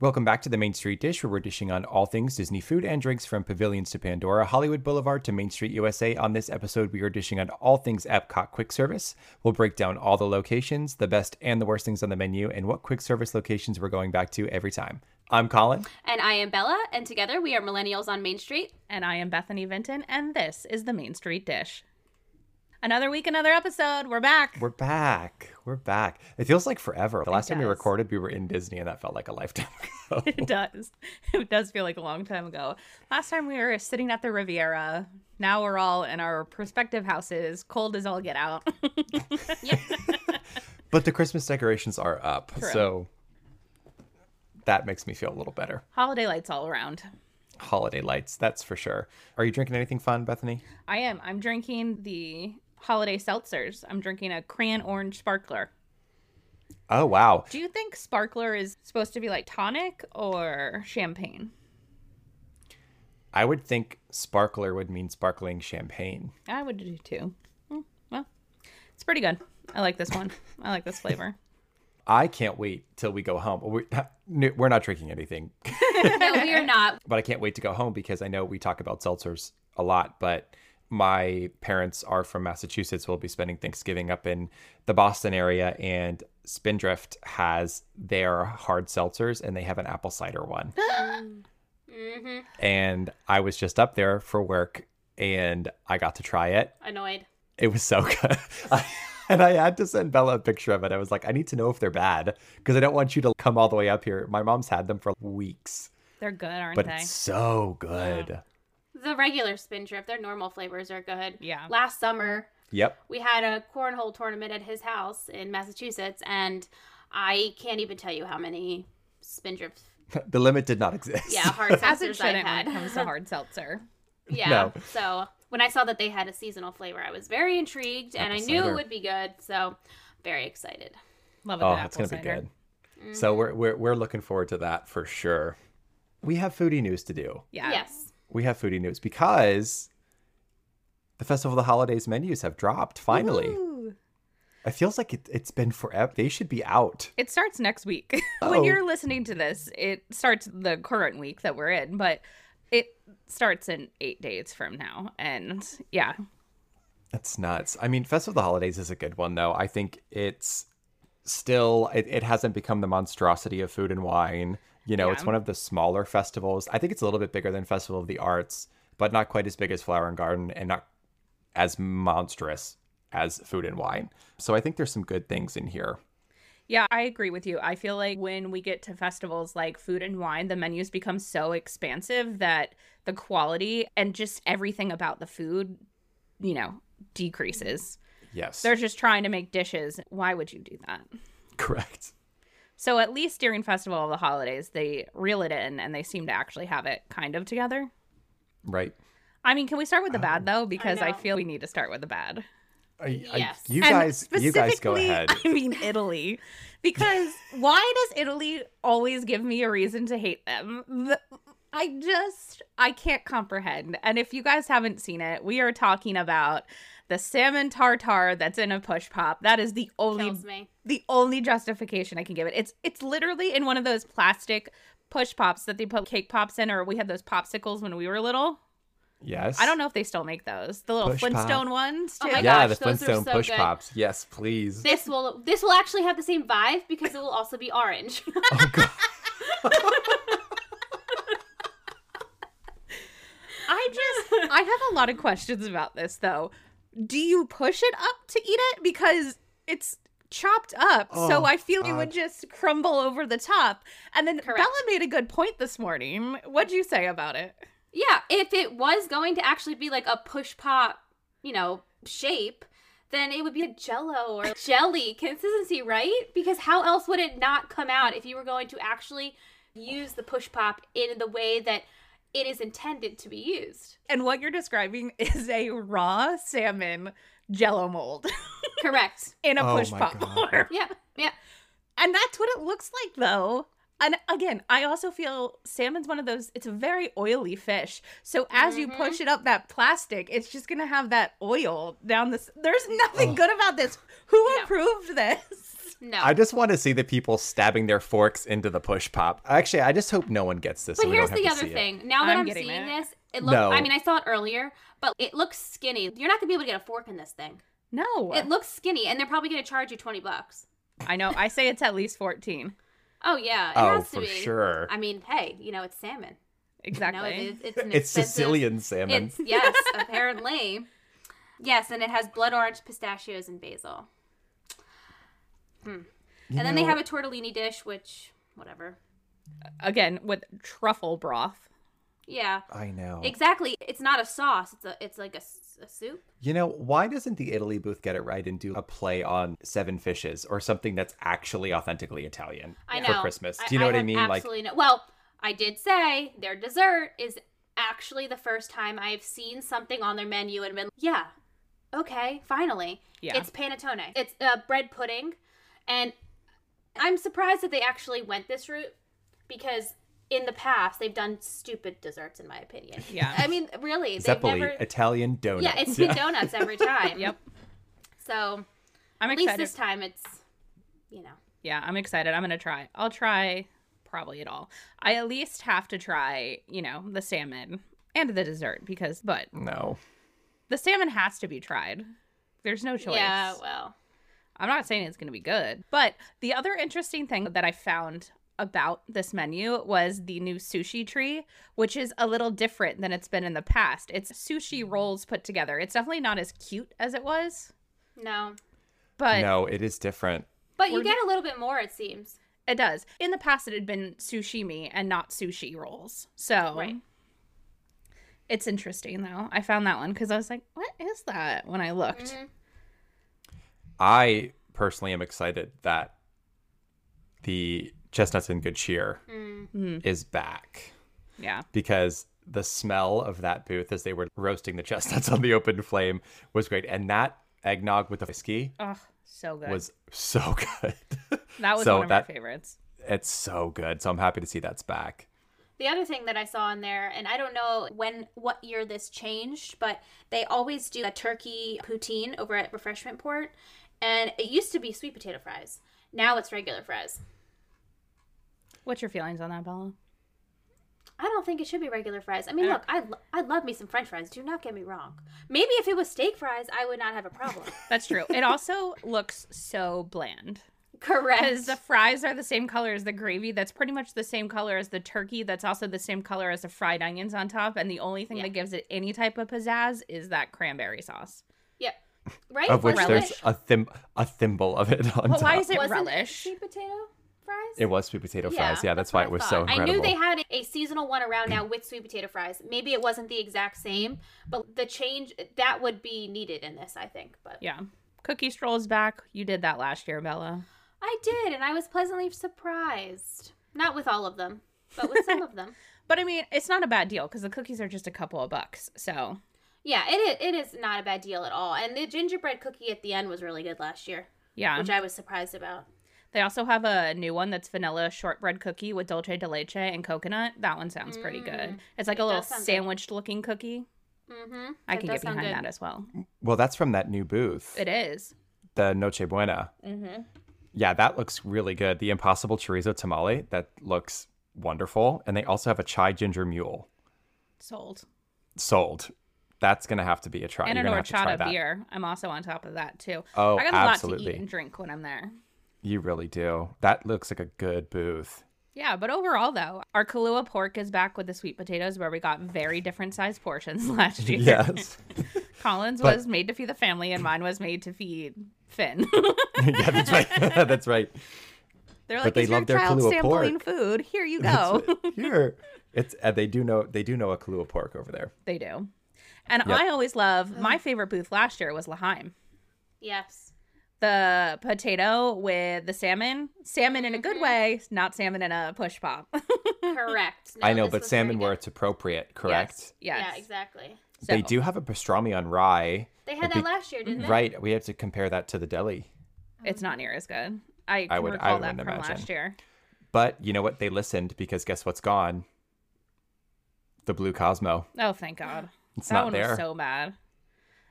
Welcome back to the Main Street Dish, where we're dishing on all things Disney food and drinks from pavilions to Pandora, Hollywood Boulevard to Main Street USA. On this episode, we are dishing on all things Epcot quick service. We'll break down all the locations, the best and the worst things on the menu, and what quick service locations we're going back to every time. I'm Colin. And I am Bella, and together we are Millennials on Main Street. And I am Bethany Vinton, and this is the Main Street Dish. Another week, another episode. We're back. We're back. We're back. It feels like forever. The last time we recorded, we were in Disney, and that felt like a lifetime ago. it does. It does feel like a long time ago. Last time we were sitting at the Riviera. Now we're all in our respective houses, cold as all get out. but the Christmas decorations are up, True. so that makes me feel a little better. Holiday lights all around. Holiday lights, that's for sure. Are you drinking anything fun, Bethany? I am. I'm drinking the holiday seltzers. I'm drinking a crayon orange sparkler. Oh wow. Do you think sparkler is supposed to be like tonic or champagne? I would think sparkler would mean sparkling champagne. I would do too. Hmm, Well, it's pretty good. I like this one. I like this flavor. I can't wait till we go home. We- We're not drinking anything, No, we are not. but I can't wait to go home because I know we talk about seltzers a lot, but my parents are from Massachusetts. We'll be spending Thanksgiving up in the Boston area, and Spindrift has their hard seltzers, and they have an apple cider one. Mm-hmm. And I was just up there for work, and I got to try it. Annoyed. It was so good. I, and I had to send Bella a picture of it. I was like, I need to know if they're bad because I don't want you to come all the way up here. My mom's had them for weeks, They're good, aren't but they? it's so good. The regular Spindrift, their normal flavors are good. Yeah. Last summer, Yep. we had a cornhole tournament at his house in Massachusetts, and I can't even tell you how many Spindrift, The limit did not exist. yeah, hard As it seltzers I shouldn't when had. it comes to hard seltzer. yeah. No. So when I saw that they had a seasonal flavor, I was very intrigued, and I Apple knew it would be good. So very excited. Love it. Oh, it's gonna be cider. good. So mm-hmm. we're, we're we're looking forward to that for sure. We have foodie news to do. Yeah. Yes. We have foodie news because the Festival of the Holidays menus have dropped finally. Woo. It feels like it, it's been forever. They should be out. It starts next week. Oh. when you're listening to this, it starts the current week that we're in, but it starts in eight days from now. And yeah, That's nuts. I mean, Festival of the Holidays is a good one, though. I think it's still, it, it hasn't become the monstrosity of food and wine. You know, it's one of the smaller festivals. I think it's a little bit bigger than Festival of the Arts, but not quite as big as Flower and Garden and not as monstrous as food and wine. So I think there's some good things in here. Yeah, I agree with you. I feel like when we get to festivals like food and wine, the menus become so expansive that the quality and just everything about the food, you know, decreases. Yes. They're just trying to make dishes. Why would you do that? correct. So at least during Festival of the Holidays, they reel it in and they seem to actually have it kind of together. Right. I mean, can we start with the bad oh, though? Because I, know. feel we need to start with the bad. I, I- Yes. you And guys, you guys go ahead. I mean Italy, because why does Italy always give me a reason to hate them? The- I just I can't comprehend. And if you guys haven't seen it, we are talking about the salmon tartar that's in a push pop. That is the only Kills me. the only justification I can give it. It's it's literally in one of those plastic push pops that they put cake pops in, or we had those popsicles when we were little. Yes. I don't know if they still make those. The little Push pop. Flintstone ones oh too. Oh my Yeah, gosh, the those are Flintstone so push good. pops. Yes, please. This will this will actually have the same vibe because it will also be orange. Oh, God. I just I have a lot of questions about this though. Do you push it up to eat it because it's chopped up so Oh, I feel it God. would just crumble over the top. And then Correct. Bella made a good point this morning. What'd you say about it? yeah, if it was going to actually be like a push pop, you know, shape, then it would be a jello or jelly consistency, right? Because how else would it not come out if you were going to actually use the push pop in the way that it is intended to be used? And what you're describing is a raw salmon jello mold Correct. in a Oh push my pop God. form. Yeah, yeah. And that's what it looks like though. And again, I also feel salmon's one of those it's a very oily fish. So as you Mhm. push it up that plastic, it's just going to have that oil down this There's nothing good about this. Who No. approved this? No. I just want to see the people stabbing their forks into the push pop. Actually, I just hope no one gets this. But so here's the other see it. thing. Now that I'm I'm, seeing it. this, it looks. No. I mean, I saw it earlier, but it looks skinny. You're not gonna be able to get a fork in this thing. No. It looks skinny, and they're probably gonna charge you twenty bucks. I know. I say it's at least 14. Oh yeah, it Oh, has to for be. sure. I mean, hey, you know, it's salmon. Exactly. No, it is, it's an It's Sicilian salmon. It's yes, apparently. Yes, and it has blood orange, pistachios, and basil. Hmm. You and then they have a tortellini dish, which whatever. Again, with truffle broth. Yeah, I know. exactly. It's not a sauce. It's a. It's like a soup. You know, why doesn't the Italy booth get it right and do a play on Seven Fishes or something that's actually authentically Italian I for know. Christmas? Do you know what I have mean? Like, Absolutely no. Well, I did say their dessert is actually the first time I've seen something on their menu and been, yeah, okay, finally. Yeah. It's panettone. It's uh, bread pudding, and I'm surprised that they actually went this route because in the past they've done stupid desserts, in my opinion. Yeah. I mean, really, they've Zeppoli, never. Italian donuts. Yeah, it's been donuts every time. Yep. So I'm at least excited. this time it's, you know. Yeah, I'm excited. I'm going to try. I'll try probably it all. I at least have to try, you know, the salmon and the dessert because, but No. the salmon has to be tried. There's no choice. Yeah, well. I'm not saying it's going to be good. But the other interesting thing that I found about this menu was the new sushi tree, which is a little different than it's been in the past. It's sushi rolls put together. It's definitely not as cute as it was, No. but no, it is different. But you get a little bit more, it seems. it does. In the past, it had been sashimi and not sushi rolls. So Right. it's interesting, though. I found that one because I was like, what is that when I looked? Mhm. I personally am excited that the Chestnuts and Good Cheer Mm. Mm, is back yeah. because the smell of that booth as they were roasting the chestnuts on the open flame was great. And that eggnog with the whiskey Oh, so good. was so good. that was so one of that- my favorites. it's so good. So I'm happy to see that's back. The other thing that I saw in there, and I don't know when, what year this changed, but they always do a turkey poutine over at Refreshment Port, and it used to be sweet potato fries. Now it's regular fries. What's your feelings on that, Bella? I don't think it should be regular fries. I mean, Uh, look, I, lo- I love me some French fries. Do not get me wrong. Maybe if it was steak fries, I would not have a problem. That's true. It also looks so bland Correct. because the fries are the same color as the gravy. That's pretty much the same color as the turkey. That's also the same color as the fried onions on top. And the only thing Yeah. that gives it any type of pizzazz is that cranberry sauce. Yep. Right? Of which Wasn't there's a thim a thimble of it on But top. why is it wasn't relish? sweet potato fries? It was sweet potato fries. Yeah, that's, what why it was thought. so incredible. I knew they had a seasonal one around now with sweet potato fries. Maybe it wasn't the exact same, but the change that would be needed in this, I think. But Yeah. Cookie strolls back. You did that last year, Bella. I did, and I was pleasantly surprised. Not with all of them, but with some of them. But I mean, it's not a bad deal because the cookies are just a couple of bucks. So Yeah, it is, it is not a bad deal at all. And the gingerbread cookie at the end was really good last year, yeah. which I was surprised about. They also have a new one that's vanilla shortbread cookie with dulce de leche and coconut. That one sounds pretty good. Mm, It's like it a little does sound good. sandwiched looking cookie. Mm-hmm. I can get behind that as well. well, that's from that new booth, It is. the Noche Buena. Mm-hmm. Yeah, that looks really good. The Impossible Chorizo Tamale, that looks wonderful. And they also have a chai ginger mule Sold. sold. That's gonna have to be a try. and You're an gonna have to try horchata beer. I'm also on top of that too. Oh, I got a lot to eat and drink when I'm there. You really do. That looks like a good booth. Yeah, but overall though, our Kahlua pork is back with the sweet potatoes where we got very different sized portions last year. Yes. Colin's But- was made to feed the family and mine was made to feed Finn. yeah, that's right. that's right. They're But like, they "Is your love their child Kahlua sampling pork." food? Here you go." Here, it's uh, they do know they do know a Kahlua pork over there. they do. And Yep. I always love my favorite booth last year was L'Chaim. Yes. The potato with the salmon, salmon in a good Mhm. way, not salmon in a push pop. Correct. No, I know, but salmon where it's appropriate, correct? Yes. yes. Yeah, exactly. So, They do have a pastrami on rye. They But had be- that last year, didn't they? Right. We have to compare that to the deli. It's not near as good. I can I would- I that wouldn't from imagine. last year. But you know what? They listened because guess what's gone? The blue Cosmo. Oh, thank God. It's that not one there. was so bad.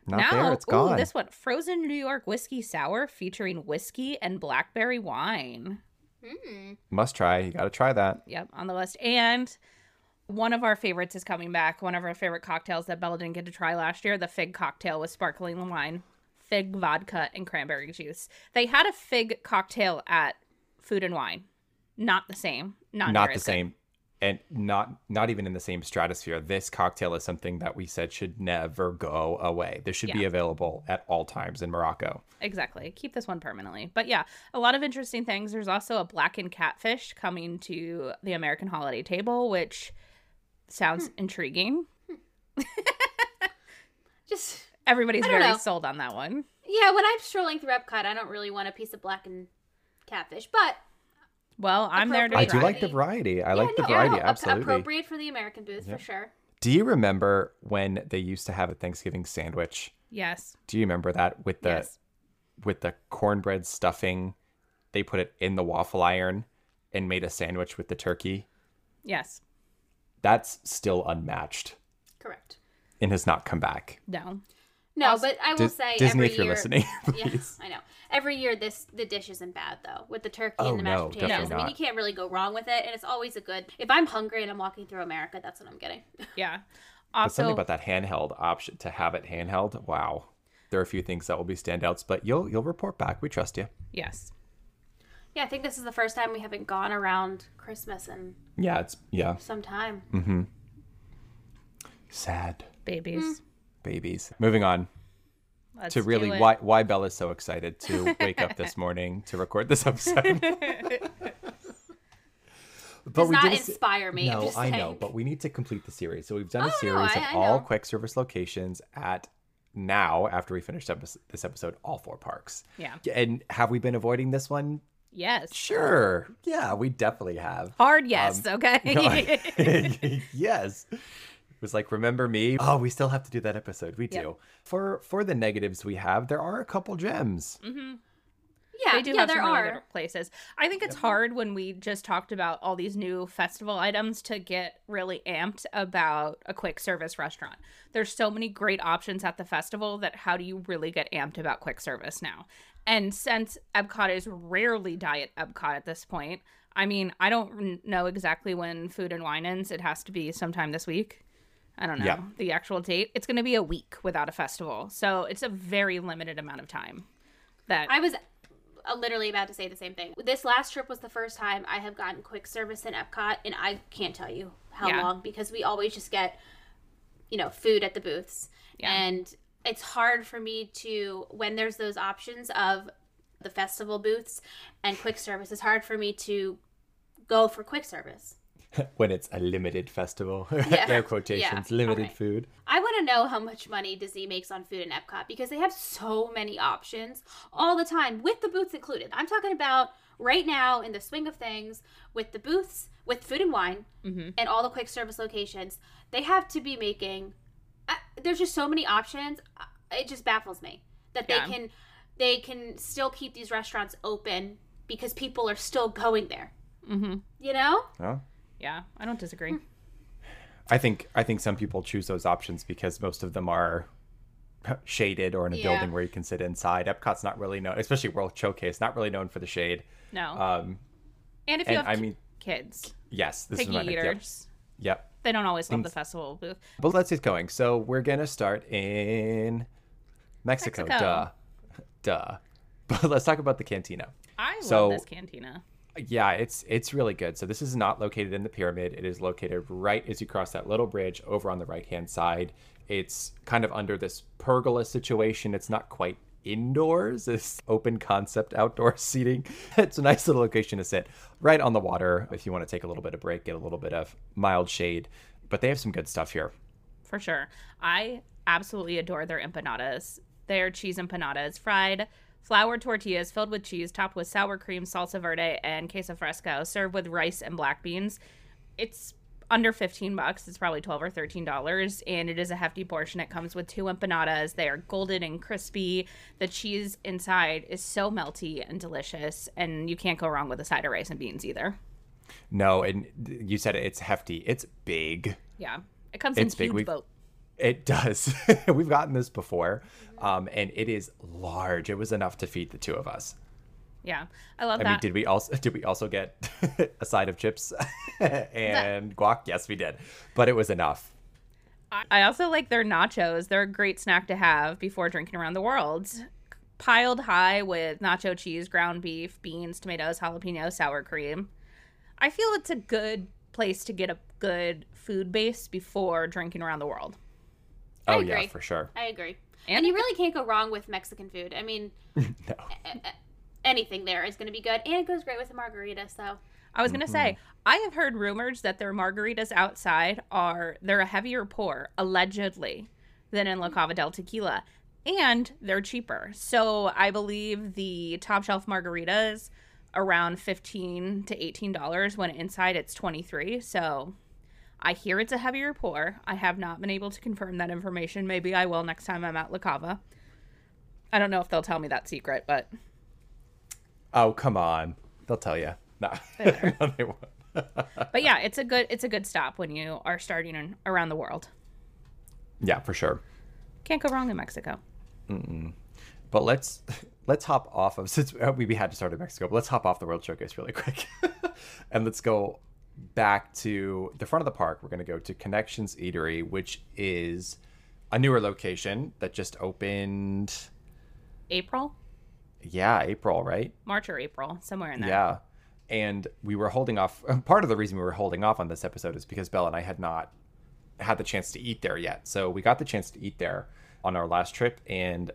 Not now, there. It's ooh, gone. this one, frozen New York whiskey sour featuring whiskey and blackberry wine. Hmm. Must try. You got to try that. Yep, on the list. And one of our favorites is coming back. One of our favorite cocktails that Bella didn't get to try last year, the fig cocktail with sparkling wine, fig vodka, and cranberry juice. They had a fig cocktail at Food and Wine. Not the same. Not, Not the same. good. Same. And not not even in the same stratosphere. This cocktail is something that we said should never go away. This should be available at all times in Morocco. Exactly. Keep this one permanently. But yeah, a lot of interesting things. There's also a blackened catfish coming to the American holiday table, which sounds Hmm. intriguing. Just Everybody's very know. sold on that one. yeah, when I'm strolling through Epcot, I don't really want a piece of blackened catfish, but Well, I'm there to I do try. like the variety. I yeah, like the variety, no, absolutely. appropriate for the American booth Yep. for sure. Do you remember when they used to have a Thanksgiving sandwich? Yes. Do you remember that with the yes. with the cornbread stuffing? They put it in the waffle iron and made a sandwich with the turkey. Yes. That's still unmatched Correct. and has not come back. No. No, Also- but I will Dis- say Disney, every if you're year, listening, Yeah, please. I know. Every year, this the dish isn't bad though, with the turkey Oh, and the mashed no, potatoes. definitely I mean, not. you can't really go wrong with it, and it's always a good. If I'm hungry and I'm walking through America, that's what I'm getting. Yeah. But something about that handheld option to have it handheld. Wow, there are a few things that will be standouts, but you'll you'll report back. We trust you. yes. Yeah, I think this is the first time we haven't gone around Christmas and Yeah, it's yeah. some time. Mm-hmm. Sad Babies. Babies. Moving on Let's to really do why why Bella's so excited to wake up this morning to record this episode. but Does not did a se- inspire me. I'm No, just I know, but we need to complete the series. So we've done Oh, a no, series I- of I all know. quick service locations at now after we finished epi- this episode, all four parks. Yeah. And have we been avoiding this one? Yes. Sure. Yeah, we definitely have. Hard yes, Um, okay? yes. It was like, remember me? Oh, we still have to do that episode. We do. For for the negatives we have, there are a couple gems. hmm yeah, They do yeah, have there some really are. good places. I think it's hard when we just talked about all these new festival items to get really amped about a quick service restaurant. There's so many great options at the festival that how do you really get amped about quick service now? And since Epcot is rarely diet Epcot at this point, I mean, I don't know exactly when Food and Wine ends. It has to be sometime this week. I don't know Yeah. the actual date. It's going to be a week without a festival. So it's a very limited amount of time. That I was uh, literally about to say the same thing. This last trip was the first time I have gotten quick service in Epcot, and I can't tell you how Yeah. long because we always just get, you know, food at the booths. Yeah. And it's hard for me to, when there's those options of the festival booths and quick service, it's hard for me to go for quick service. when it's a limited festival. Yeah. Air quotations, Yeah. limited Alright. food. I want to know how much money Disney makes on food in Epcot because they have so many options all the time with the booths included. I'm talking about right now in the swing of things with the booths, with food and wine, Mhm. and all the quick service locations. They have to be making. Uh, there's just so many options. Uh, It just baffles me that they Yeah. can they can still keep these restaurants open because people are still going there. hmm You know? Oh. Yeah, I don't disagree. I think I think some people choose those options because most of them are shaded or in a Yeah. building where you can sit inside. Epcot's not really known, especially World Showcase, not really known for the shade. No. Um, and if you and have I mean, kids, yes, this picky is I meant. Yep. eaters, yep. they don't always love Things- the festival booth. But let's get going. So we're gonna start in Mexico. Mexico. Duh, duh. But let's talk about the cantina. I So- love this cantina. Yeah, it's it's really good. So this is not located in the pyramid. It is located right as you cross that little bridge over on the right hand side. It's kind of under this pergola situation. It's not quite indoors. It's open concept outdoor seating. It's a nice little location to sit right on the water if you want to take a little bit of break, get a little bit of mild shade. But they have some good stuff here. For sure. I absolutely adore their empanadas. Their cheese empanadas, fried flour tortillas filled with cheese, topped with sour cream, salsa verde, and queso fresco, served with rice and black beans. It's under 15 bucks. It's probably 12 or 13 dollars, and it is a hefty portion. It comes with two empanadas. They are golden and crispy. The cheese inside is so melty and delicious, and you can't go wrong with a side of rice and beans either. No, and you said it's hefty. It's big. Yeah. It comes It's in big. huge We've- boat. It does. We've gotten this before, um, and it is large. It was enough to feed the two of us. Yeah, I love I that. mean, did we also did we also get a side of chips and guac? Yes, we did, but it was enough. I also like their nachos. They're a great snack to have before drinking around the world. Piled high with nacho cheese, ground beef, beans, tomatoes, jalapeno, sour cream. I feel it's a good place to get a good food base before drinking around the world. I Oh yeah, for sure. I agree. And- And, you really can't go wrong with Mexican food. I mean, No. a- a- anything there is going to be good, and it goes great with a margarita. So I was gonna mm-hmm. say, I have heard rumors that their margaritas outside are they're a heavier pour, allegedly, than in La mm-hmm. Cava del Tequila. And they're cheaper. So I believe the top shelf margaritas around fifteen to eighteen dollars when inside it's twenty three. So I hear it's a heavier pour. I have not been able to confirm that information. Maybe I will next time I'm at La Cava. I don't know if they'll tell me that secret, but Oh come on, they'll tell you. No, no they won't. but yeah, it's a good it's a good stop when you are starting in, around the world. Yeah, for sure. Can't go wrong in Mexico. But let's let's hop off of since we had to start in Mexico. But let's hop off the World Showcase really quick, and let's go back to the front of the park. We're going to go to Connections Eatery, which is a newer location that just opened. April, Yeah, April, right? March or April, somewhere in there. Yeah. And we were holding off. Part of the reason we were holding off on this episode is because Belle and I had not had the chance to eat there yet. So we got the chance to eat there on our last trip and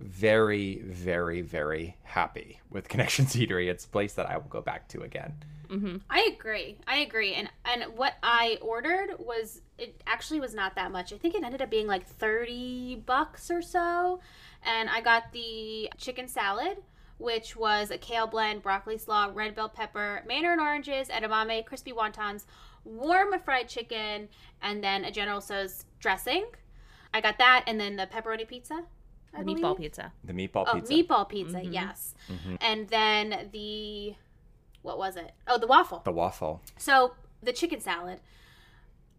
very, very, very happy with Connections Eatery. It's a place that I will go back to again. Mm-hmm. I agree. I agree. And and what I ordered was it actually was not that much. I think it ended up being like 30 bucks or so. And I got the chicken salad, which was a kale blend, broccoli slaw, red bell pepper, mandarin oranges, edamame, crispy wontons, warm fried chicken, and then a General Tso's dressing. I got that and then the pepperoni pizza. I The meatball pizza. The meatball pizza. Oh, pizza. meatball pizza, mm-hmm. yes. Mm-hmm. And then the what was it? Oh, the waffle. The waffle. So the chicken salad.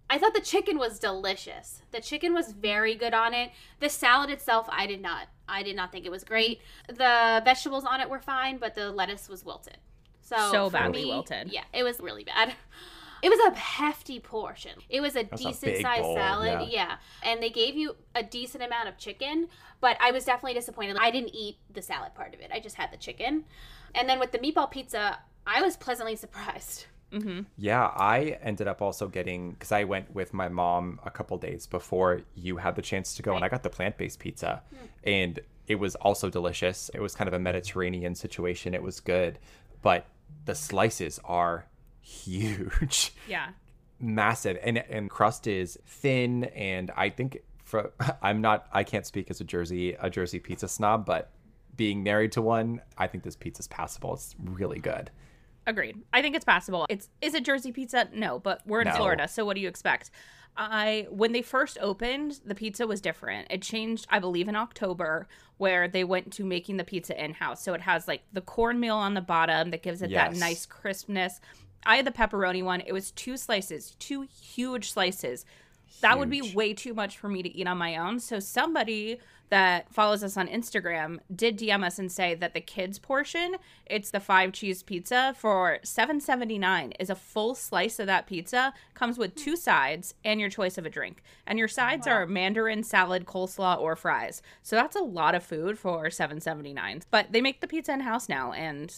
I thought the chicken was delicious. The chicken was very good on it. The salad itself, I did not. I did not think it was great. The vegetables on it were fine, but the lettuce was wilted. So So badly me, wilted. Yeah, it was really bad. It was a hefty portion. It was a a decent big sized bowl, salad. yeah. Yeah. And they gave you a decent amount of chicken, but I was definitely disappointed. I didn't eat the salad part of it. I just had the chicken. And then with the meatball pizza, I was pleasantly surprised. Mm-hmm. Yeah, I ended up also getting because I went with my mom a couple days before you had the chance to go, and I got the plant based pizza, and it was also delicious. It was kind of a Mediterranean situation. It was good, but the slices are huge, Yeah. massive, and and crust is thin, and I think for I'm not I can't speak as a Jersey a Jersey pizza snob, but being married to one, I think this pizza's passable. It's really good. Agreed. I think it's passable. It's is it Jersey pizza? No, but we're in No. Florida, so what do you expect? I when they first opened, the pizza was different. It changed, I believe, in October, where they went to making the pizza in house. So it has like the cornmeal on the bottom that gives it that nice crispness. I had the pepperoni one. It was two slices, two huge slices. That would be way too much for me to eat on my own. So somebody that follows us on Instagram did DM us and say that the kids portion, it's the five cheese pizza for 7.79 is a full slice of that pizza comes with two sides and your choice of a drink. And your sides are mandarin salad, coleslaw or fries. So that's a lot of food for 7.79. But they make the pizza in house now and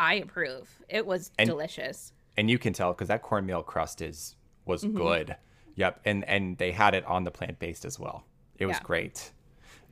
I approve. It was And- delicious. and you can tell because that cornmeal crust is was Mm-hmm. good. Yep, and and they had it on the plant based as well. It was Yeah. great.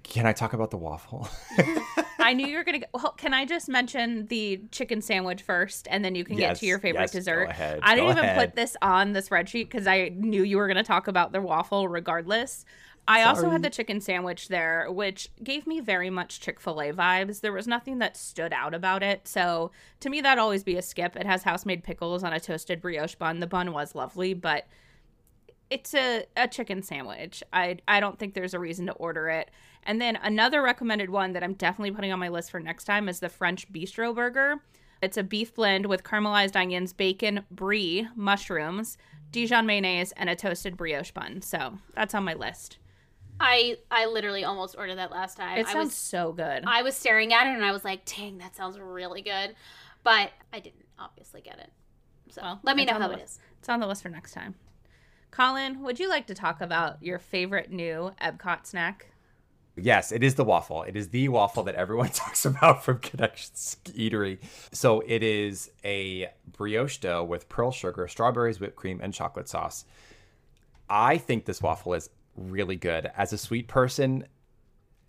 Can I talk about the waffle? I knew you were gonna. Go, well, can I just mention the chicken sandwich first, and then you can get to your favorite yes, go dessert? ahead, I didn't go even ahead. put this on the spreadsheet because I knew you were gonna talk about the waffle regardless. I also had the chicken sandwich there, which gave me very much Chick Fil A vibes. There was nothing that stood out about it, so to me that'd always be a skip. It has house made pickles on a toasted brioche bun. The bun was lovely, but it's a, a chicken sandwich. I I don't think there's a reason to order it. And then another recommended one that I'm definitely putting on my list for next time is the French Bistro Burger. It's a beef blend with caramelized onions, bacon, brie, mushrooms, Dijon mayonnaise, and a toasted brioche bun. So that's on my list. I I literally almost ordered that last time. It I sounds was so good. I was staring at it and I was like, "Dang, that sounds really good," but I didn't obviously get it. So Well, let me know how the it list. is. It's on the list for next time. Colin, would you like to talk about your favorite new Epcot snack? Yes, it is the waffle. It is the waffle that everyone talks about from Connections Eatery. So it is a brioche dough with pearl sugar, strawberries, whipped cream, and chocolate sauce. I think this waffle is really good. As a sweet person,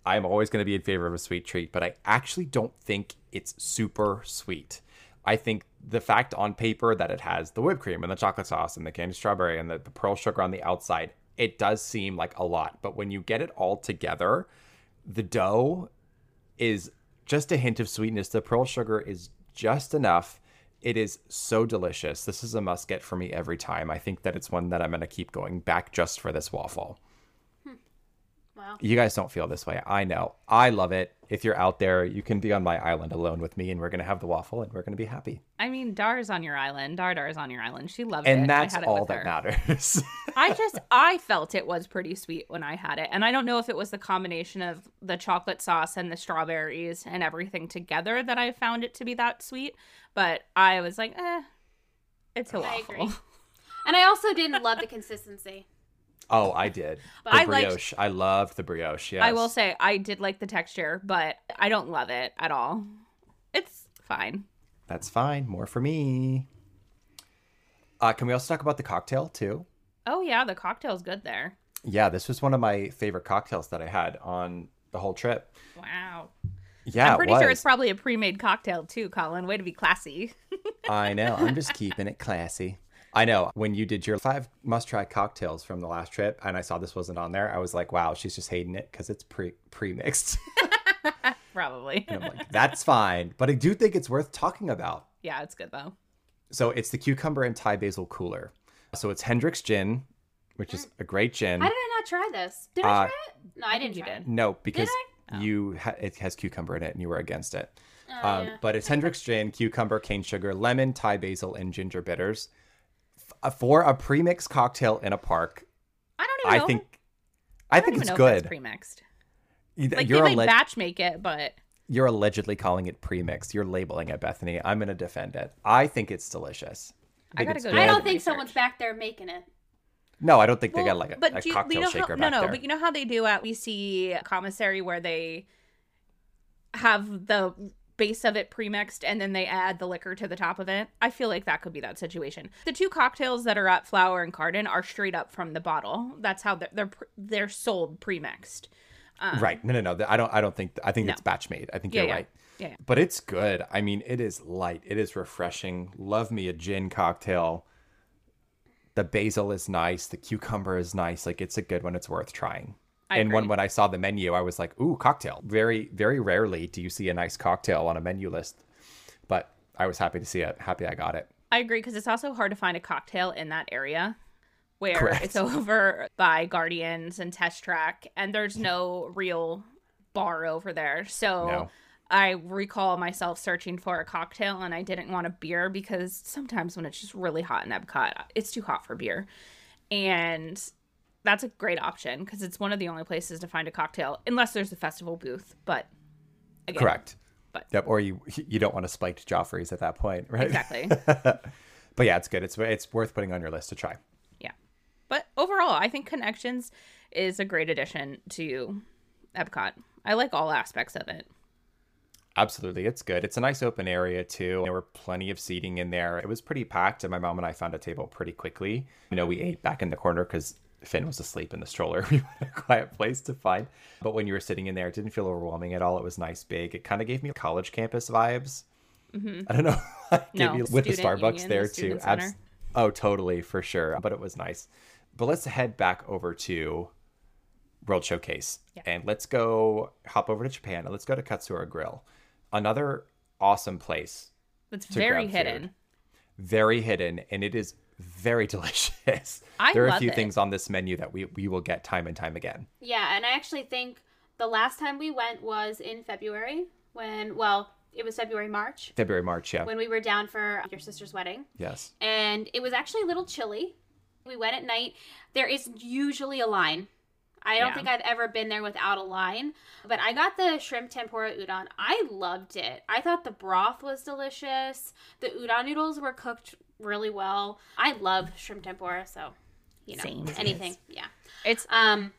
I'm always going to be in favor of a sweet treat, but I actually don't think it's super sweet. I think the fact on paper that it has the whipped cream and the chocolate sauce and the candied strawberry and the, the pearl sugar on the outside, it does seem like a lot. But when you get it all together, the dough is just a hint of sweetness. The pearl sugar is just enough. It is so delicious. This is a must get for me every time. I think that it's one that I'm going to keep going back just for this waffle. Wow. You guys don't feel this way. I know. I love it. If you're out there, you can be on my island alone with me and we're going to have the waffle and we're going to be happy. I mean, Dar's on your island. Dar Dar's on your island. She loved it. And I that's had it all with that her. matters. I just I felt it was pretty sweet when I had it. And I don't know if it was the combination of the chocolate sauce and the strawberries and everything together that I found it to be that sweet, but I was like, "Eh, it's a I waffle." agree. And I also didn't love the consistency. Oh, I did. The I liked- brioche. I loved the brioche. Yes. I will say I did like the texture, but I don't love it at all. It's fine. That's fine. More for me. Uh, can we also talk about the cocktail too? Oh yeah, the cocktail's good there. Yeah, this was one of my favorite cocktails that I had on the whole trip. Wow. Yeah, I'm pretty it sure it's probably a pre-made cocktail too, Colin. Way to be classy. I know. I'm just keeping it classy. I know. When you did your five must try cocktails from the last trip and I saw this wasn't on there, I was like, wow, she's just hating it because it's pre pre mixed. probably. and I'm like, that's fine. But I do think it's worth talking about. yeah, it's good though. So it's the cucumber and Thai basil cooler. So it's Hendrick's gin, which is a great gin. How did I not try this? Did I Uh, try it? No, I, didn't you try did. it. No, because I? you ha- it has cucumber in it and you were against it. Oh, um, yeah. But it's Hendrick's gin, cucumber, cane sugar, lemon, Thai basil, and ginger bitters. F- for a premix cocktail in a park, I don't even I know. think I, don't think even it's know good. that's pre-mixed. Like you're, they might alle- batch make it, but you're allegedly calling it premixed. You're labeling it, Bethany. I'm going to defend it. I think it's delicious. I think gotta go good. do I Yeah, don't think research. someone's back there making it. No, I don't think they got like a, but a you- cocktail you know shaker how, back no, no, there. but you know how they do at we see commissary where they have the base of it premixed and then they add the liquor to the top of it. I feel like that could be that situation. The two cocktails that are at Flower and Garden are straight up from the bottle. That's how they're they're, they're sold premixed. Um, right. No, no, no. I don't I don't think I think No. it's batch made. I think Yeah, you're yeah. right. Yeah, yeah. But it's good. I mean, it is light. It is refreshing. Love me a gin cocktail. The basil is nice. The cucumber is nice. Like it's a good one. It's worth trying. I and when when I saw the menu, I was like, "Ooh, cocktail!" Very very rarely do you see a nice cocktail on a menu list, but I was happy to see it. Happy I got it. I agree because it's also hard to find a cocktail in that area where Correct. it's over by Guardians and Test Track, and there's no real bar over there. So No. I recall myself searching for a cocktail, and I didn't want a beer because sometimes when it's just really hot in Epcot, it's too hot for beer. And that's a great option because it's one of the only places to find a cocktail, unless there's a festival booth. But again, Correct. But- yep. Or you you don't want to spiked Joffrey's at that point, right? Exactly. but yeah, it's good. It's it's worth putting on your list to try. Yeah. But overall, I think Connections is a great addition to Epcot. I like all aspects of it. Absolutely, it's good. It's a nice open area too. There were plenty of seating in there. It was pretty packed, and my mom and I found a table pretty quickly. You know, we ate back in the corner because Finn was asleep in the stroller. We wanted a quiet place to find. But when you were sitting in there, it didn't feel overwhelming at all. It was nice, big. It kind of gave me college campus vibes. Mm-hmm. I don't know. Gave No, me- with the Starbucks union, there the too. Abs- oh, totally for sure. But it was nice. But let's head back over to World Showcase Yeah. and let's go hop over to Japan and let's go to Katsura Grill, another awesome place, That's very hidden. food. very hidden, and it is very delicious. I there are a few it. things on this menu that we we will get time and time again. Yeah, and I actually think the last time we went was in February when, well, it was February, March, February, March, yeah, when we were down for your sister's wedding. yes, And it was actually a little chilly. We went at night. There is usually a line. I don't Yeah. think I've ever been there without a line. But I got the shrimp tempura udon. I loved it. I thought the broth was delicious. The udon noodles were cooked really well. I love shrimp tempura, so you know Same. anything. Yeah. It's Um,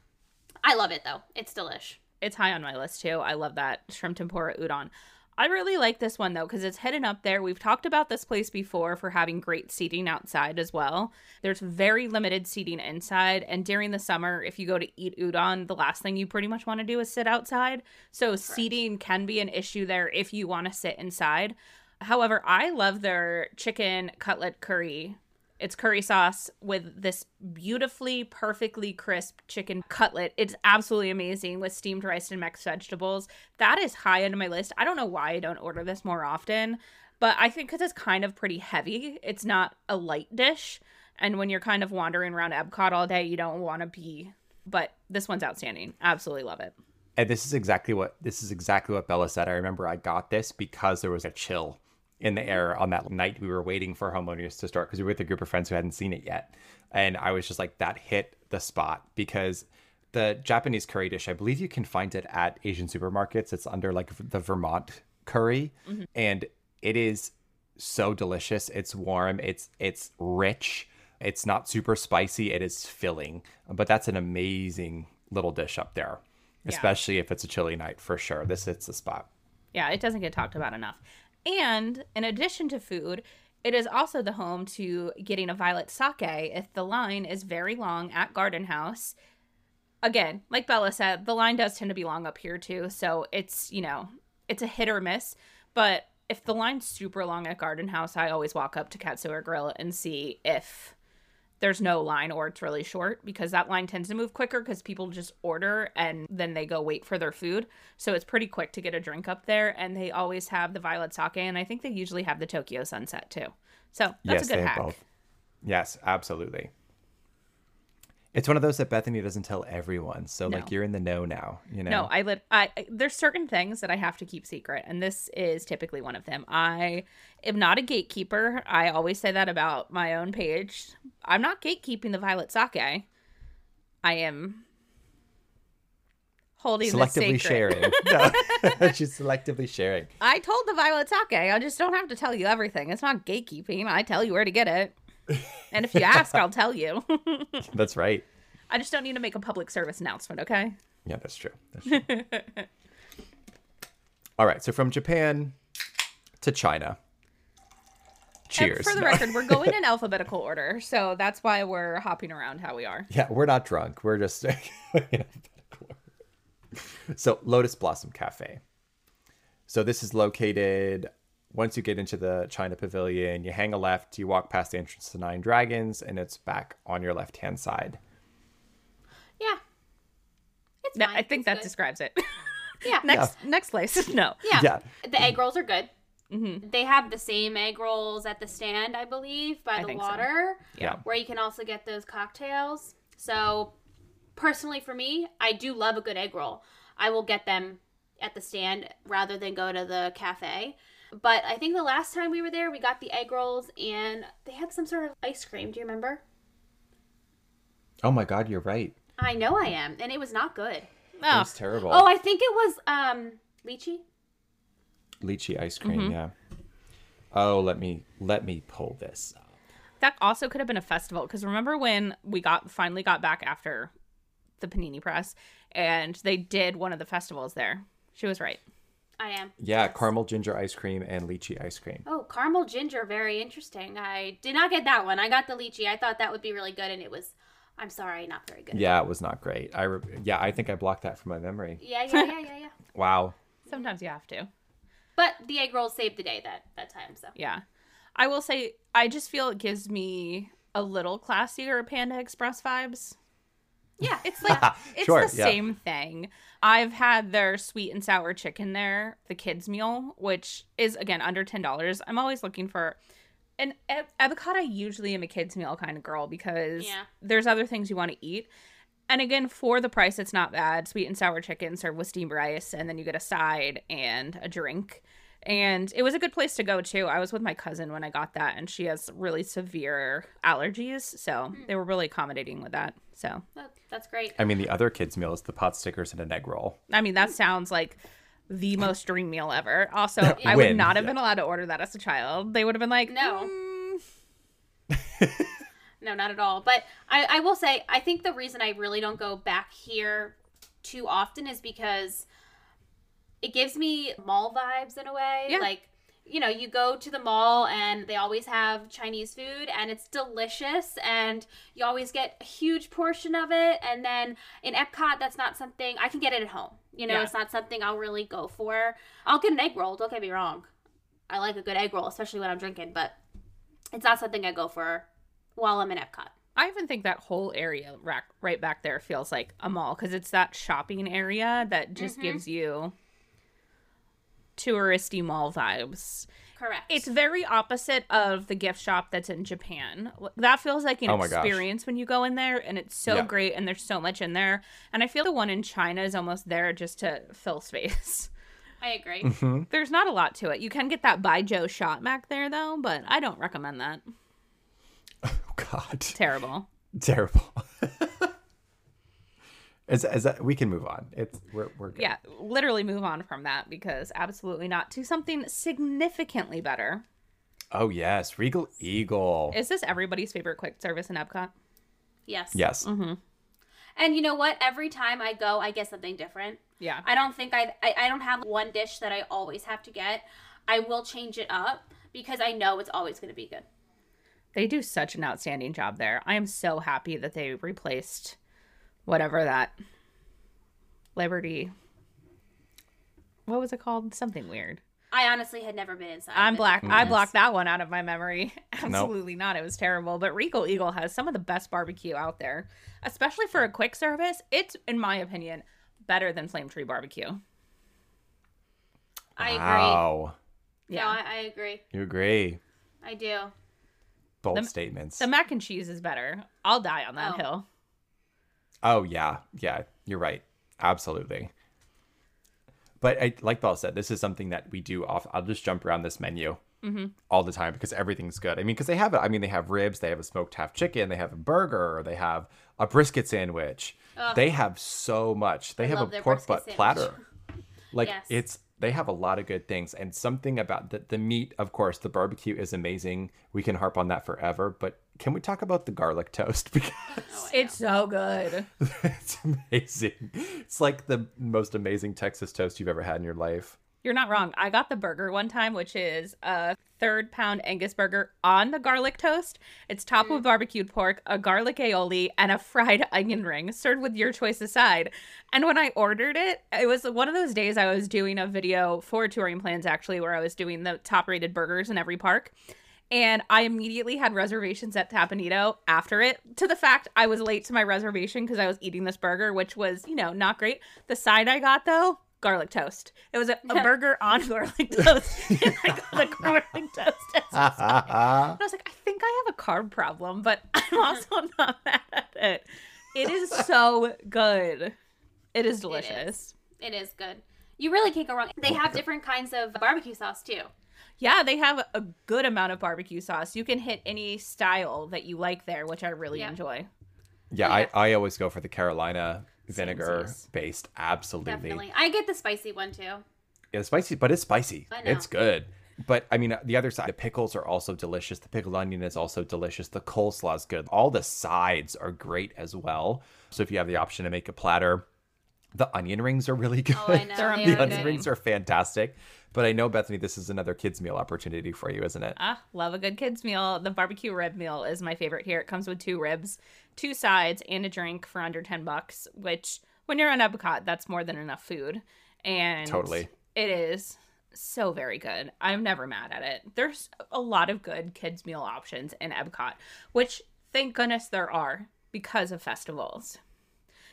I love it though. It's delish. it's high on my list too. I love that shrimp tempura udon. I really like this one though because it's hidden up there. We've talked about this place before for having great seating outside as well. There's very limited seating inside, and during the summer, if you go to eat udon, the last thing you pretty much want to do is sit outside. So seating can be an issue there if you want to sit inside. However, I love their chicken cutlet curry it's curry sauce with this beautifully, perfectly crisp chicken cutlet. It's absolutely amazing with steamed rice and mixed vegetables. That is high into my list. I don't know why I don't order this more often, but I think because it's kind of pretty heavy, it's not a light dish. And when you're kind of wandering around Epcot all day, you don't want to be. But this one's outstanding. Absolutely love it. And this is exactly what this is exactly what Bella said. I remember I got this because there was a chill in the air on that night we were waiting for Harmonious to start because we were with a group of friends who hadn't seen it yet. And I was just like, that hit the spot because the Japanese curry dish, I believe you can find it at Asian supermarkets. It's under like the Vermont curry. Mm-hmm. And it is so delicious. It's warm. It's it's rich. It's not super spicy. It is filling. But that's an amazing little dish up there, especially if it's a chilly night for sure. This hits the spot. Yeah, it doesn't get talked about enough. And in addition to food, it is also the home to getting a violet sake if the line is very long at Garden House. Again, like Bella said, the line does tend to be long up here too, so it's, you know, it's a hit or miss. But if the line's super long at Garden House, I always walk up to Katsura Grill and see if there's no line or it's really short because that line tends to move quicker because people just order and then they go wait for their food. So it's pretty quick to get a drink up there. And they always have the violet sake, and I think they usually have the Tokyo sunset too. So that's yes, a good they hack. have both. Yes, absolutely. It's one of those that Bethany doesn't tell everyone. So No. like you're in the know now, you know. No, I lit. I there's certain things that I have to keep secret, and this is typically one of them. I am not a gatekeeper. I always say that about my own page. I'm not gatekeeping the violet sake. I am holding selectively sharing. No. She's selectively sharing. I told the violet sake. I just don't have to tell you everything. It's not gatekeeping. I tell you where to get it, and if you ask, I'll tell you. That's right. I just don't need to make a public service announcement. Okay. Yeah, that's true. That's true. All right, so from Japan to China. And Cheers. for the No. record, we're going in alphabetical order, so that's why we're hopping around how we are. Yeah, we're not drunk. We're just so Lotus Blossom Cafe. So this is located once you get into the China Pavilion. You hang a left, you walk past the entrance to Nine Dragons, and it's back on your left hand side. Yeah. It's No, fine. I think It's that good. describes it. Yeah. next, next place. No. Yeah. Yeah. The egg rolls are good. Mm-hmm. They have the same egg rolls at the stand, I believe, by I the think so. water, Yeah. where you can also get those cocktails. So, personally, for me, I do love a good egg roll. I will get them at the stand rather than go to the cafe. But I think the last time we were there, we got the egg rolls and they had some sort of ice cream. Do you remember? Oh my god, you're right. I know I am, and it was not good. It Oh, was terrible. Oh, I think it was um lychee. Lychee ice cream, Mm-hmm. yeah. Oh, let me let me pull this up. that also could have been a festival because remember when we got finally got back after the Panini Press and they did one of the festivals there. She was right. I am. Yeah, Yes. caramel ginger ice cream and lychee ice cream. Oh, caramel ginger, very interesting. I did not get that one. I got the lychee. I thought that would be really good, and it was. I'm sorry, not very good. Yeah, it was not great. I re- yeah, I think I blocked that from my memory. Yeah, yeah, yeah, yeah, yeah. Wow. Sometimes you have to. But the egg rolls saved the day that that time. So Yeah. I will say I just feel it gives me a little classier Panda Express vibes. yeah, It's like it's Sure, the yeah. same thing. I've had their sweet and sour chicken there, the kids meal, which is again under ten dollars. I'm always looking for an av- avocado. I usually am a kids meal kind of girl because Yeah. there's other things you want to eat. And again, for the price, it's not bad. Sweet and sour chicken served with steamed rice, and then you get a side and a drink. And it was a good place to go too. I was with my cousin when I got that, and she has really severe allergies. So they were really accommodating with that. So, That- That's great. I mean, the other kids' meal is the pot stickers and an egg roll. I mean, that sounds like the most dream meal ever. Also, I would Win, not have yeah. been allowed to order that as a child. They would have been like, No. "Mm, No, not at all. But I, I will say, I think the reason I really don't go back here too often is because it gives me mall vibes in a way. Yeah. Like, you know, you go to the mall and they always have Chinese food and it's delicious and you always get a huge portion of it. And then in Epcot, that's not something I can get it at home. You know, Yeah. it's not something I'll really go for. I'll get an egg roll, don't get me wrong. I like a good egg roll, especially when I'm drinking, but it's not something I go for while I'm in Epcot. I even think that whole area right back there feels like a mall because it's that shopping area that just Mm-hmm. gives you touristy mall vibes. Correct. It's very opposite of the gift shop that's in Japan. That feels like an Oh my gosh. experience when you go in there, and it's so Yeah. great, and there's so much in there. And I feel the one in China is almost there just to fill space. I agree. Mm-hmm. There's not a lot to it. You can get that baijiu shot back there though, but I don't recommend that. Oh, God. Terrible. Terrible. Is, is that, we can move on. It's we're, we're good. Yeah, literally move on from that because absolutely not to something significantly better. Oh yes, Regal Eagle. Is this everybody's favorite quick service in Epcot? Yes. yes. Mm-hmm. And you know what? Every time I go, I get something different. Yeah. I don't think I, I I don't have one dish that I always have to get. I will change it up because I know it's always going to be good. They do such an outstanding job there. I am so happy that they replaced whatever that Liberty. What was it called? Something weird. I honestly had never been inside. I'm black. to be I blocked that one out of my memory. Absolutely not. It was terrible. But Regal Eagle has some of the best barbecue out there, especially for a quick service. It's, in my opinion, better than Flame Tree Barbecue. I agree. Wow. No, I, I agree. You agree? I do. Bold The- statements. The mac and cheese is better. I'll die on that Oh. hill. Oh yeah, yeah, you're right. Absolutely. But I, like Belle said, this is something that we do off. I'll just jump around this menu all the time because everything's good. I mean, because they have it. I mean, they have ribs, they have a smoked half chicken, they have a burger, they have a brisket sandwich. They have so much. They have a pork butt sandwich. platter. Like Yes. it's they have a lot of good things and something about the the meat. Of course, the barbecue is amazing. We can harp on that forever. But can we talk about the garlic toast because? Oh, It's so good. it's amazing. It's like the most amazing Texas toast you've ever had in your life. You're not wrong. I got the burger one time, which is a third pound Angus burger on the garlic toast. It's topped with mm. barbecued pork, a garlic aioli, and a fried onion ring, served with your choice aside. And when I ordered it, it was one of those days I was doing a video for TouringPlans actually, where I was doing the top rated burgers in every park. And I immediately had reservations at Teppan Edo after it, to the fact I was late to my reservation because I was eating this burger, which was, you know, not great. The side I got though, garlic toast. It was a, a burger on garlic toast. and I got the garlic toast. as. I was like, I think I have a carb problem, but I'm also not mad at it. It is so good. It is delicious. It is good. You really can't go wrong. They have different kinds of barbecue sauce too. Yeah, they have a good amount of barbecue sauce. You can hit any style that you like there, which I really Yeah. enjoy. Yeah, Yeah. I, I always go for the Carolina vinegar based. Absolutely. Definitely. I get the spicy one too. Yeah, spicy, but it's spicy. I know. It's good. But I mean, the other side, the pickles are also delicious. The pickled onion is also delicious. The coleslaw is good. All the sides are great as well. So if you have the option to make a platter, the onion rings are really good. Oh, I know. The onion good. rings are fantastic. But I know Bethany, this is another kids meal opportunity for you, isn't it? Ah, love a good kids meal. The barbecue rib meal is my favorite here. It comes with two ribs, two sides, and a drink for under 10 bucks, which when you're on Epcot, that's more than enough food. And Totally. It is so very good. I'm never mad at it. There's a lot of good kids meal options in Epcot, which thank goodness there are because of festivals.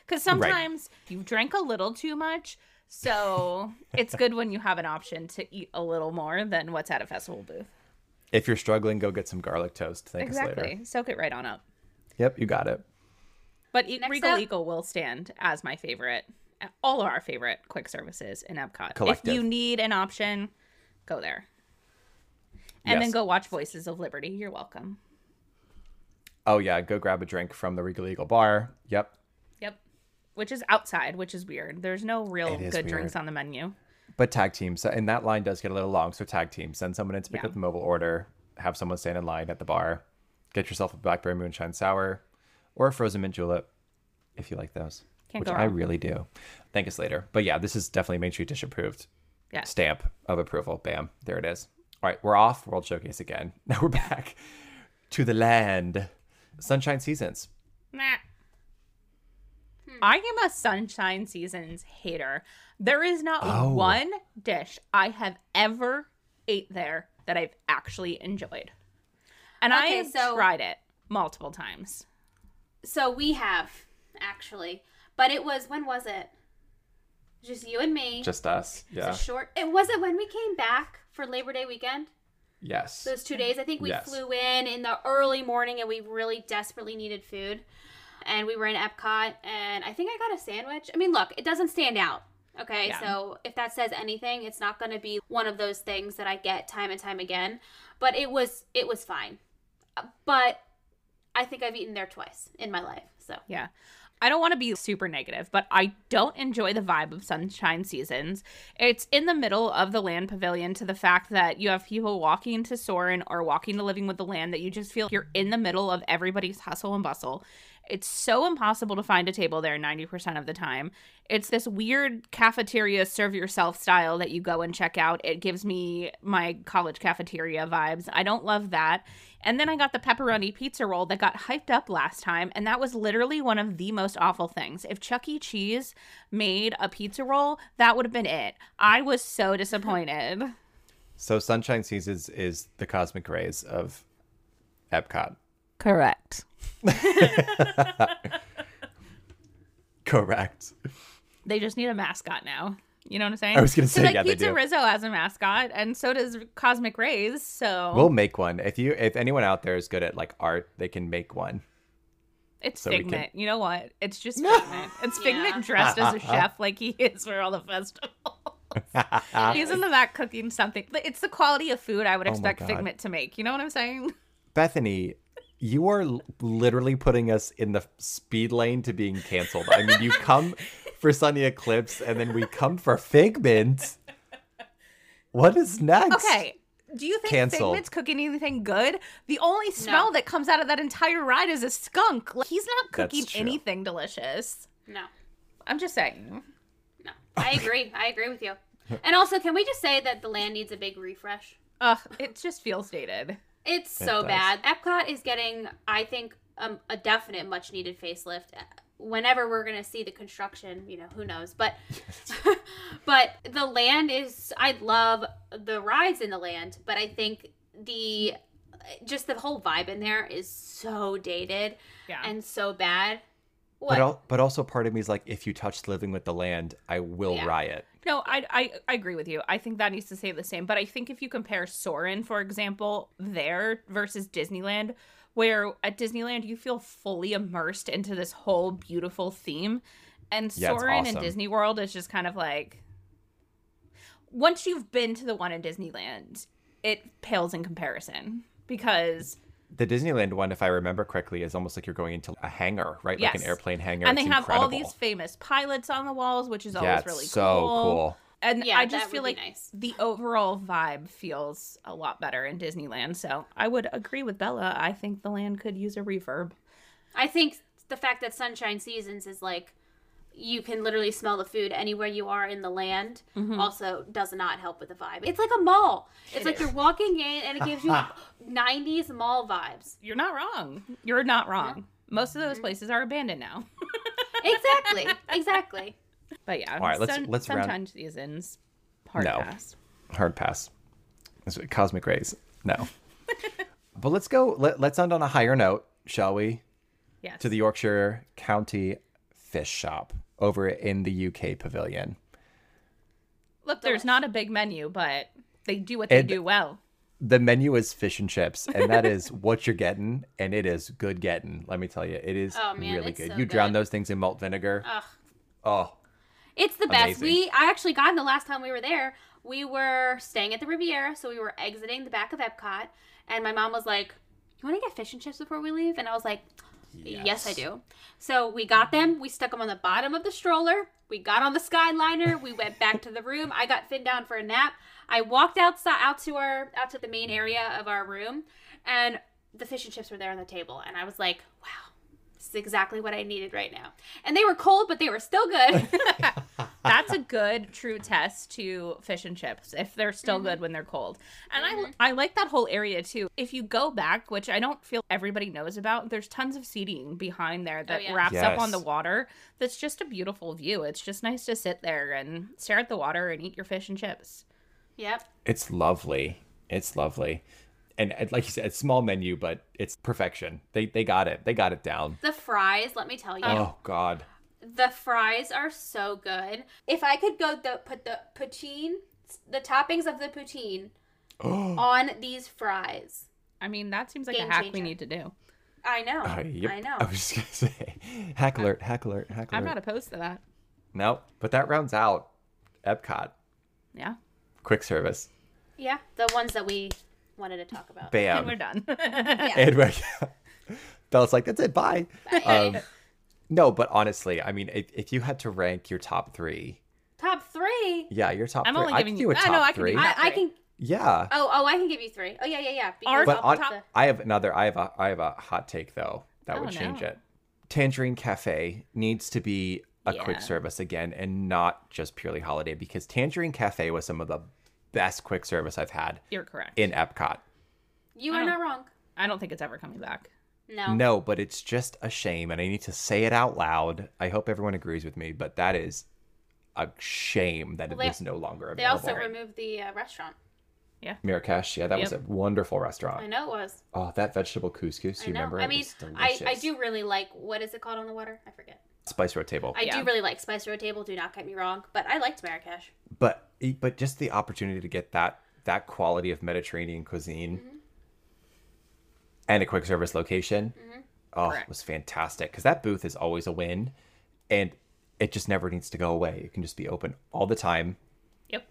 Because sometimes you drink a little too much, so it's good when you have an option to eat a little more than what's at a festival booth. If you're struggling, go get some garlic toast. Thank us later. Exactly. Soak it right on up. Yep, you got it. But e- Next Regal up- Eagle will stand as my favorite. All of our favorite quick services in Epcot. Collective. If you need an option, go there. And then go watch Voices of Liberty. You're welcome. Oh yeah, go grab a drink from the Regal Eagle bar. Yep. Yep. Which is outside, which is weird. There's no real good weird. drinks on the menu. But tag teams, and that line does get a little long. So tag team, send someone in to pick Yeah. up the mobile order, have someone stand in line at the bar, get yourself a blackberry moonshine sour, or a frozen mint julep, if you like those, Can't which I really do. Thank us later. But yeah, this is definitely Main Street Dish approved. Yeah. Stamp of approval. Bam, there it is. All right, we're off World Showcase again. Now we're back to the land. Sunshine Seasons. Nah. I am a Sunshine Seasons hater. There is not Oh. one dish I have ever ate there that I've actually enjoyed. And I have so- tried it multiple times. So we have actually, but it was when was it? Just you and me. Just us. It's Yeah. a short. It was it when we came back for Labor Day weekend. Yes. Those two days, I think we Yes. flew in in the early morning, and we really desperately needed food. And we were in Epcot, and I think I got a sandwich. I mean, look, it doesn't stand out. Okay, Yeah. so if that says anything, it's not going to be one of those things that I get time and time again. But it was it was fine. Uh, But I think I've eaten there twice in my life. So Yeah. I don't want to be super negative, but I don't enjoy the vibe of Sunshine Seasons. It's in the middle of the land pavilion to the fact that you have people walking to Soarin' or walking to Living with the Land that you just feel you're in the middle of everybody's hustle and bustle. It's so impossible to find a table there 90% of the time. It's this weird cafeteria serve yourself style that you go and check out. It gives me my college cafeteria vibes. I don't love that. And then I got the pepperoni pizza roll that got hyped up last time, and that was literally one of the most awful things. If Chuck E. Cheese made a pizza roll, that would have been it. I was so disappointed. So Sunshine Seasons is the cosmic rays of Epcot. Correct. Correct. They just need a mascot now. You know what I'm saying? I was gonna 'Cause, say, like, yeah, they Pizza do. Rizzo has a mascot, and so does Cosmic Rays. So We'll make one. If you if anyone out there is good at like art, they can make one. it's so we can- Figment. You know what? It's just Figment. It's Figment Yeah. dressed as a chef, like he is for all the festivals. He's in the back cooking something. It's the quality of food I would Oh expect God. Figment to make. You know what I'm saying? Bethany, you are literally putting us in the speed lane to being canceled. I mean, you come for Sonny Eclipse and then we come for Figment. What is next? Okay. Do you think Canceled. Figment's cooking anything good? The only smell that comes out of that entire ride is a skunk. Like, he's not cooking anything delicious. no, I'm just saying. no, I agree. I agree with you. And also, can we just say that the land needs a big refresh? Ugh, it just feels dated. It's so does. bad. Epcot is getting, I think, um, a definite much needed facelift. Whenever we're gonna see the construction, you know, who knows? But, but the land is. I love the rides in the land, but I think the just the whole vibe in there is so dated Yeah. and so bad. What? But, al- but also part of me is like, if you touch living with the land, I will Yeah. riot. No, I, I I agree with you. I think that needs to stay the same. But I think if you compare Soarin', for example, there versus Disneyland, where at Disneyland you feel fully immersed into this whole beautiful theme, and Yeah, Soarin' and awesome. Disney World is just kind of like once you've been to the one in Disneyland, it pales in comparison because The Disneyland one, if I remember correctly, is almost like you're going into a hangar, right? Like an airplane hangar. and they It's have all these famous pilots on the walls, which is Yeah, always it's really so cool. cool. And Yeah, I just feel like nice. the overall vibe feels a lot better in Disneyland. So I would agree with Bella. I think the land could use a reverb. I think the fact that Sunshine Seasons is like you can literally smell the food anywhere you are in the land mm-hmm. also does not help with the vibe. It's like a mall. It's like you're walking in and it gives you 90s mall vibes. You're not wrong. You're not wrong. Most of those mm-hmm. places are abandoned now. Exactly. exactly. But yeah, All right, let's- sun, let's round- sunshine seasons. Hard No. pass. Hard pass. It's Cosmic rays. No. but let's go. Let, let's end on a higher note, shall we? Yes. To the Yorkshire County Fish Shop over in the UK Pavilion. Look, there's not a big menu, but they do what they And- do well. The menu is fish and chips, and that is what you're getting, and it is good getting. Let me tell you, it is Oh, man, really good. so you drown good. those things in malt vinegar. Ugh. Oh, It's the best. We I actually got in the last time we were there. we were staying at the Riviera, so we were exiting the back of Epcot, and my mom was like, "You want to get fish and chips before we leave?" And I was like, Yes. I do. So we got them. We stuck them on the bottom of the stroller. We got on the Skyliner. We went back to the room. I got Finn down for a nap. I walked outside out to our out to the main area of our room, and the fish and chips were there on the table. And I was like, "Wow, this is exactly what I needed right now." And they were cold, but they were still good. That's a good true test to fish and chips if they're still Mm-hmm. good when they're cold. And I I like that whole area too. If you go back, which I don't feel everybody knows about, there's tons of seating behind there that Oh, yeah. wraps up on the water. That's just a beautiful view. It's just nice to sit there and stare at the water and eat your fish and chips. yep. It's lovely. It's lovely. And and like you said, small menu, but it's perfection. They they got it. They got it down. The fries, let me tell you. Oh God. The fries are so good. If I could go the put the poutine, the toppings of the poutine on these fries. I mean, that seems like Game a hack we changer. need to do. I know. Uh, yep. I know. I was just gonna say, hack alert, hack alert, hack alert. I'm not opposed to that. No, but that rounds out Epcot Yeah. quick service. Yeah, the ones that we wanted to talk about. Bam. And we're done. And we're, Bella's like, that's it. Bye. Um, no, but honestly, I mean, if, if you had to rank your top three, Top three. yeah, your top I'm three. only giving can you- do a I top know, I can three. do I, Top I can. yeah. Oh, oh, I can give you three. Oh yeah, yeah, yeah. Ours- Because But I'll on, put the- I have another. I have a. I have a hot take though that Oh, would change no. it. Tangerine Cafe needs to be a Yeah. quick service again, and not just purely holiday, because Tangerine Cafe was some of the best quick service I've had You're correct. in Epcot. you are not wrong. I don't think it's ever coming back. No. No, but it's just a shame, and I need to say it out loud. I hope everyone agrees with me, but that is a shame that Well, it they- is no longer available. They also removed the uh, restaurant. Marrakesh, yeah, that was a wonderful restaurant. I know it was. Oh, that vegetable couscous, I you know. remember? I It mean, was I, I do really like what is it called on the water? I forget. Spice Road Table. I Yeah. do really like Spice Road Table. Do not get me wrong, but I liked Marrakesh. but but just the opportunity to get that that quality of Mediterranean cuisine Mm-hmm. And a quick service location, oh, it was fantastic. Because that booth is always a win, and it just never needs to go away. It can just be open all the time. Yep.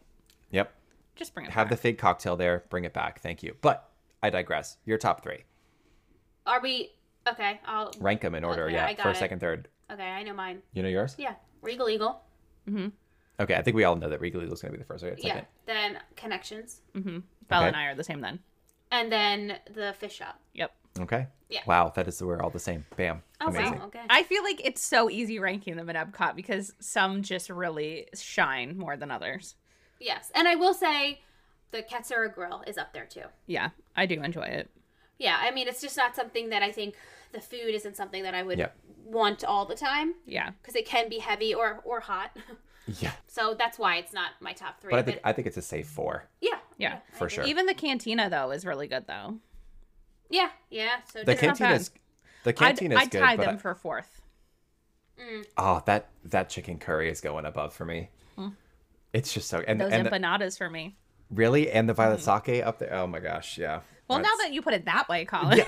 Yep, Just bring it have the fig cocktail there. Bring it back. Thank you. But I digress. Your top three. Are we okay? I'll Rank them in order. Okay, yeah, I got first, it. second, third. okay. I know mine. You know yours? Yeah, Regal Eagle. Mm-hmm. Okay, I think we all know that Regal Eagle is gonna be the first. Right? Yeah. Then Connections, Mm-hmm. Bella Okay. and I are the same then. And then the fish shop. Yep. Okay. Yeah. Wow, that is we're all the same. Bam. Oh Amazing. wow. Okay. I feel like it's so easy ranking them at Epcot because some just really shine more than others. Yes, and I will say, the Katsura Grill is up there too. Yeah, I do enjoy it. Yeah, I mean, it's just not something that I think the food isn't something that I would Yeah. want all the time Yeah. because it can be heavy or or hot. Yeah, so that's why it's not my top three. but I think I think it's a safe four. yeah, Yeah, I for sure. Even the cantina though is really good though. Yeah, yeah. So The just- not canteen bad. is the I'd, canteen is I'd good, tie but them I- for fourth. oh that that chicken curry is going above for me. Hmm. It's just so and Those and the- empanadas for me. really and the hmm. violet sake up there. Oh my gosh, yeah. Well, now that you put it that way, Colin.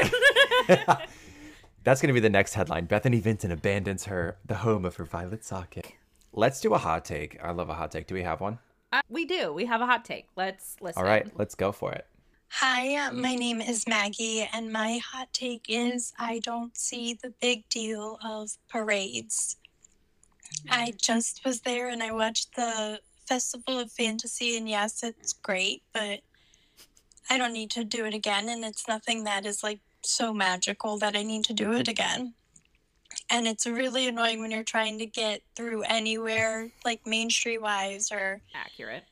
that's gonna be the next headline. Bethany Vinton abandons her the home of her violet sake. Let's do a hot take. I love a hot take. Do we have one? Uh, we do. We have a hot take. Let's listen. All right, let's go for it. Hi, uh, my name is Maggie, and my hot take is I don't see the big deal of parades. I just was there and I watched the Festival of Fantasy, and yes, it's great, but I don't need to do it again, and it's nothing that is like so magical that I need to do it again. And it's really annoying when you're trying to get through anywhere, like Main Street Wise or Accurate.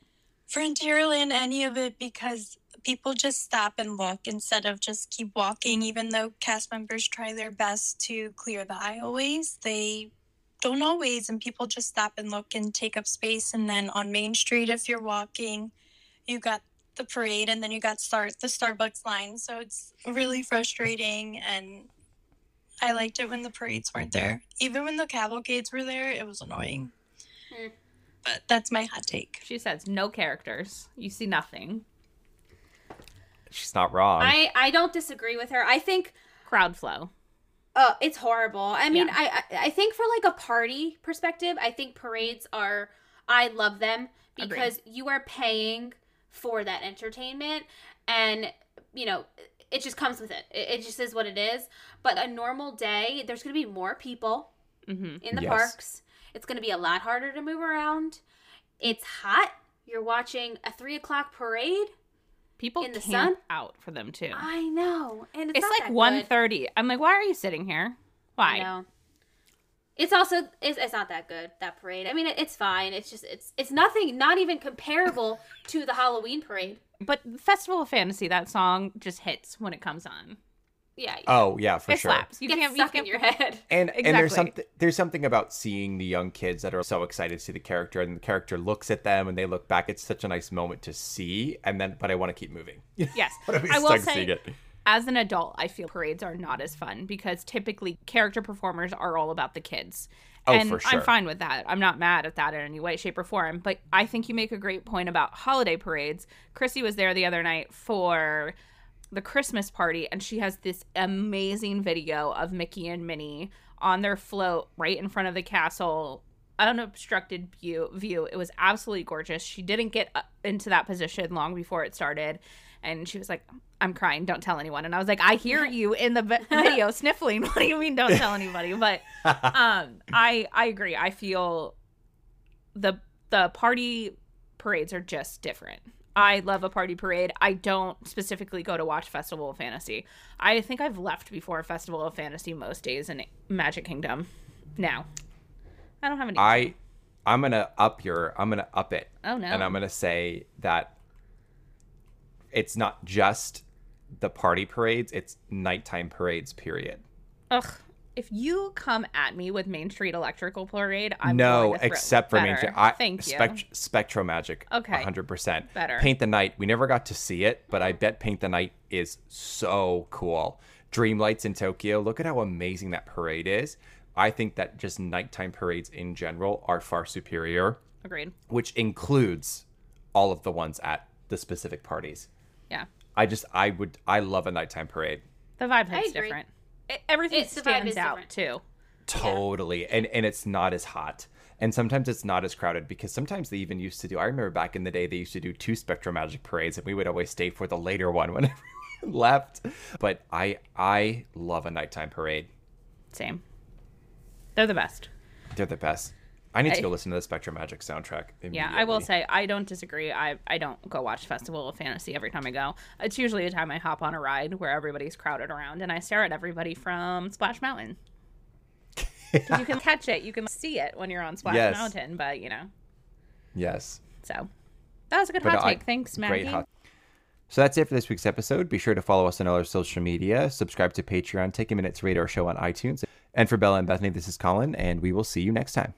Frontierland, any of it, because people just stop and look instead of just keep walking. Even though cast members try their best to clear the aisleways, they don't always, and people just stop and look and take up space. And then on Main Street, if you're walking, you got the parade, and then you got start the Starbucks line. So it's really frustrating, and I liked it when the parades weren't there. Even when the cavalcades were there, it was annoying. Hmm. But that's my hot take. She says no characters. You see nothing. She's not wrong. I I don't disagree with her. I think Crowd flow. uh it's horrible. I mean, Yeah. I, I I think for like a party perspective, I think parades are I love them Agreed. because you are paying for that entertainment and you know it just comes with it. it it just is what it is but a normal day there's going to be more people hmm in the Yes. parks it's going to be a lot harder to move around it's hot you're watching a three o'clock parade People In the camp sun? out for them too. i know and it's, it's not like that one good. thirty. I'm like, why are you sitting here? Why? I know. It's also it's, it's not that good that parade. I mean, it, it's fine. It's just it's it's nothing, not even comparable to the Halloween parade. But Festival of Fantasy, that song just hits when it comes on. Yeah, Oh yeah, for it sure. slaps. You get can't. You stuck can't in your head. And and there's Exactly. something there's something about seeing the young kids that are so excited to see the character, and the character looks at them and they look back. It's such a nice moment to see, and then but I want to keep moving. Yes, But I'm I will stuck say. seeing it. As an adult, I feel parades are not as fun because typically character performers are all about the kids. Oh, and for I'm fine with that. I'm not mad at that in any way, shape, or form. But I think you make a great point about holiday parades. Chrissy was there the other night for the Christmas party, and she has this amazing video of Mickey and Minnie on their float right in front of the castle, unobstructed view. View. It was absolutely gorgeous. She didn't get uh, into that position long before it started, and she was like, "I'm crying. Don't tell anyone." And I was like, "I hear you in the video sniffling. What do you mean? Don't tell anybody?" But um, I I agree. I feel the the party parades are just different. I love a party parade. I don't specifically go to watch Festival of Fantasy. I think I've left before Festival of Fantasy most days in Magic Kingdom. Now, I don't have any. I I'm gonna up your I'm gonna up it. Oh, no. And I'm gonna say that it's not just the party parades; it's nighttime parades. Period. Ugh. If you come at me with Main Street Electrical Parade, I'm no, going to except for Main Street. I, Thank you. SpectroMagic. Okay. 100%. Better. Paint the Night. We never got to see it, but I bet Paint the Night is so cool. Dreamlights in Tokyo. Look at how amazing that parade is. I think that just nighttime parades in general are far superior, Agreed. which includes all of the ones at the specific parties. Yeah. I just, I would, I love a nighttime parade. The vibe is different. E- Everything It- stands is out different. too. Totally. And and it's not as hot. And sometimes it's not as crowded because sometimes they even used to do I remember back in the day they used to do two Spectrum Magic parades and we would always stay for the later one when everyone left. But I I love a nighttime parade. Same. They're the best. They're the best. I need to I- go listen to the Spectrum Magic soundtrack. Yeah, I will say I don't disagree. I I don't go watch Festival of Fantasy every time I go. It's usually a time I hop on a ride where everybody's crowded around and I stare at everybody from Splash Mountain. you can catch it, you can see it when you're on Splash Yes. Mountain, but you know. Yes. So that was a good But hot I- take. Thanks, Maggie. Great hot. So that's it for this week's episode. Be sure to follow us on all our social media, subscribe to Patreon, take a minute to rate our show on iTunes. And for Bella and Bethany, this is Colin, and we will see you next time.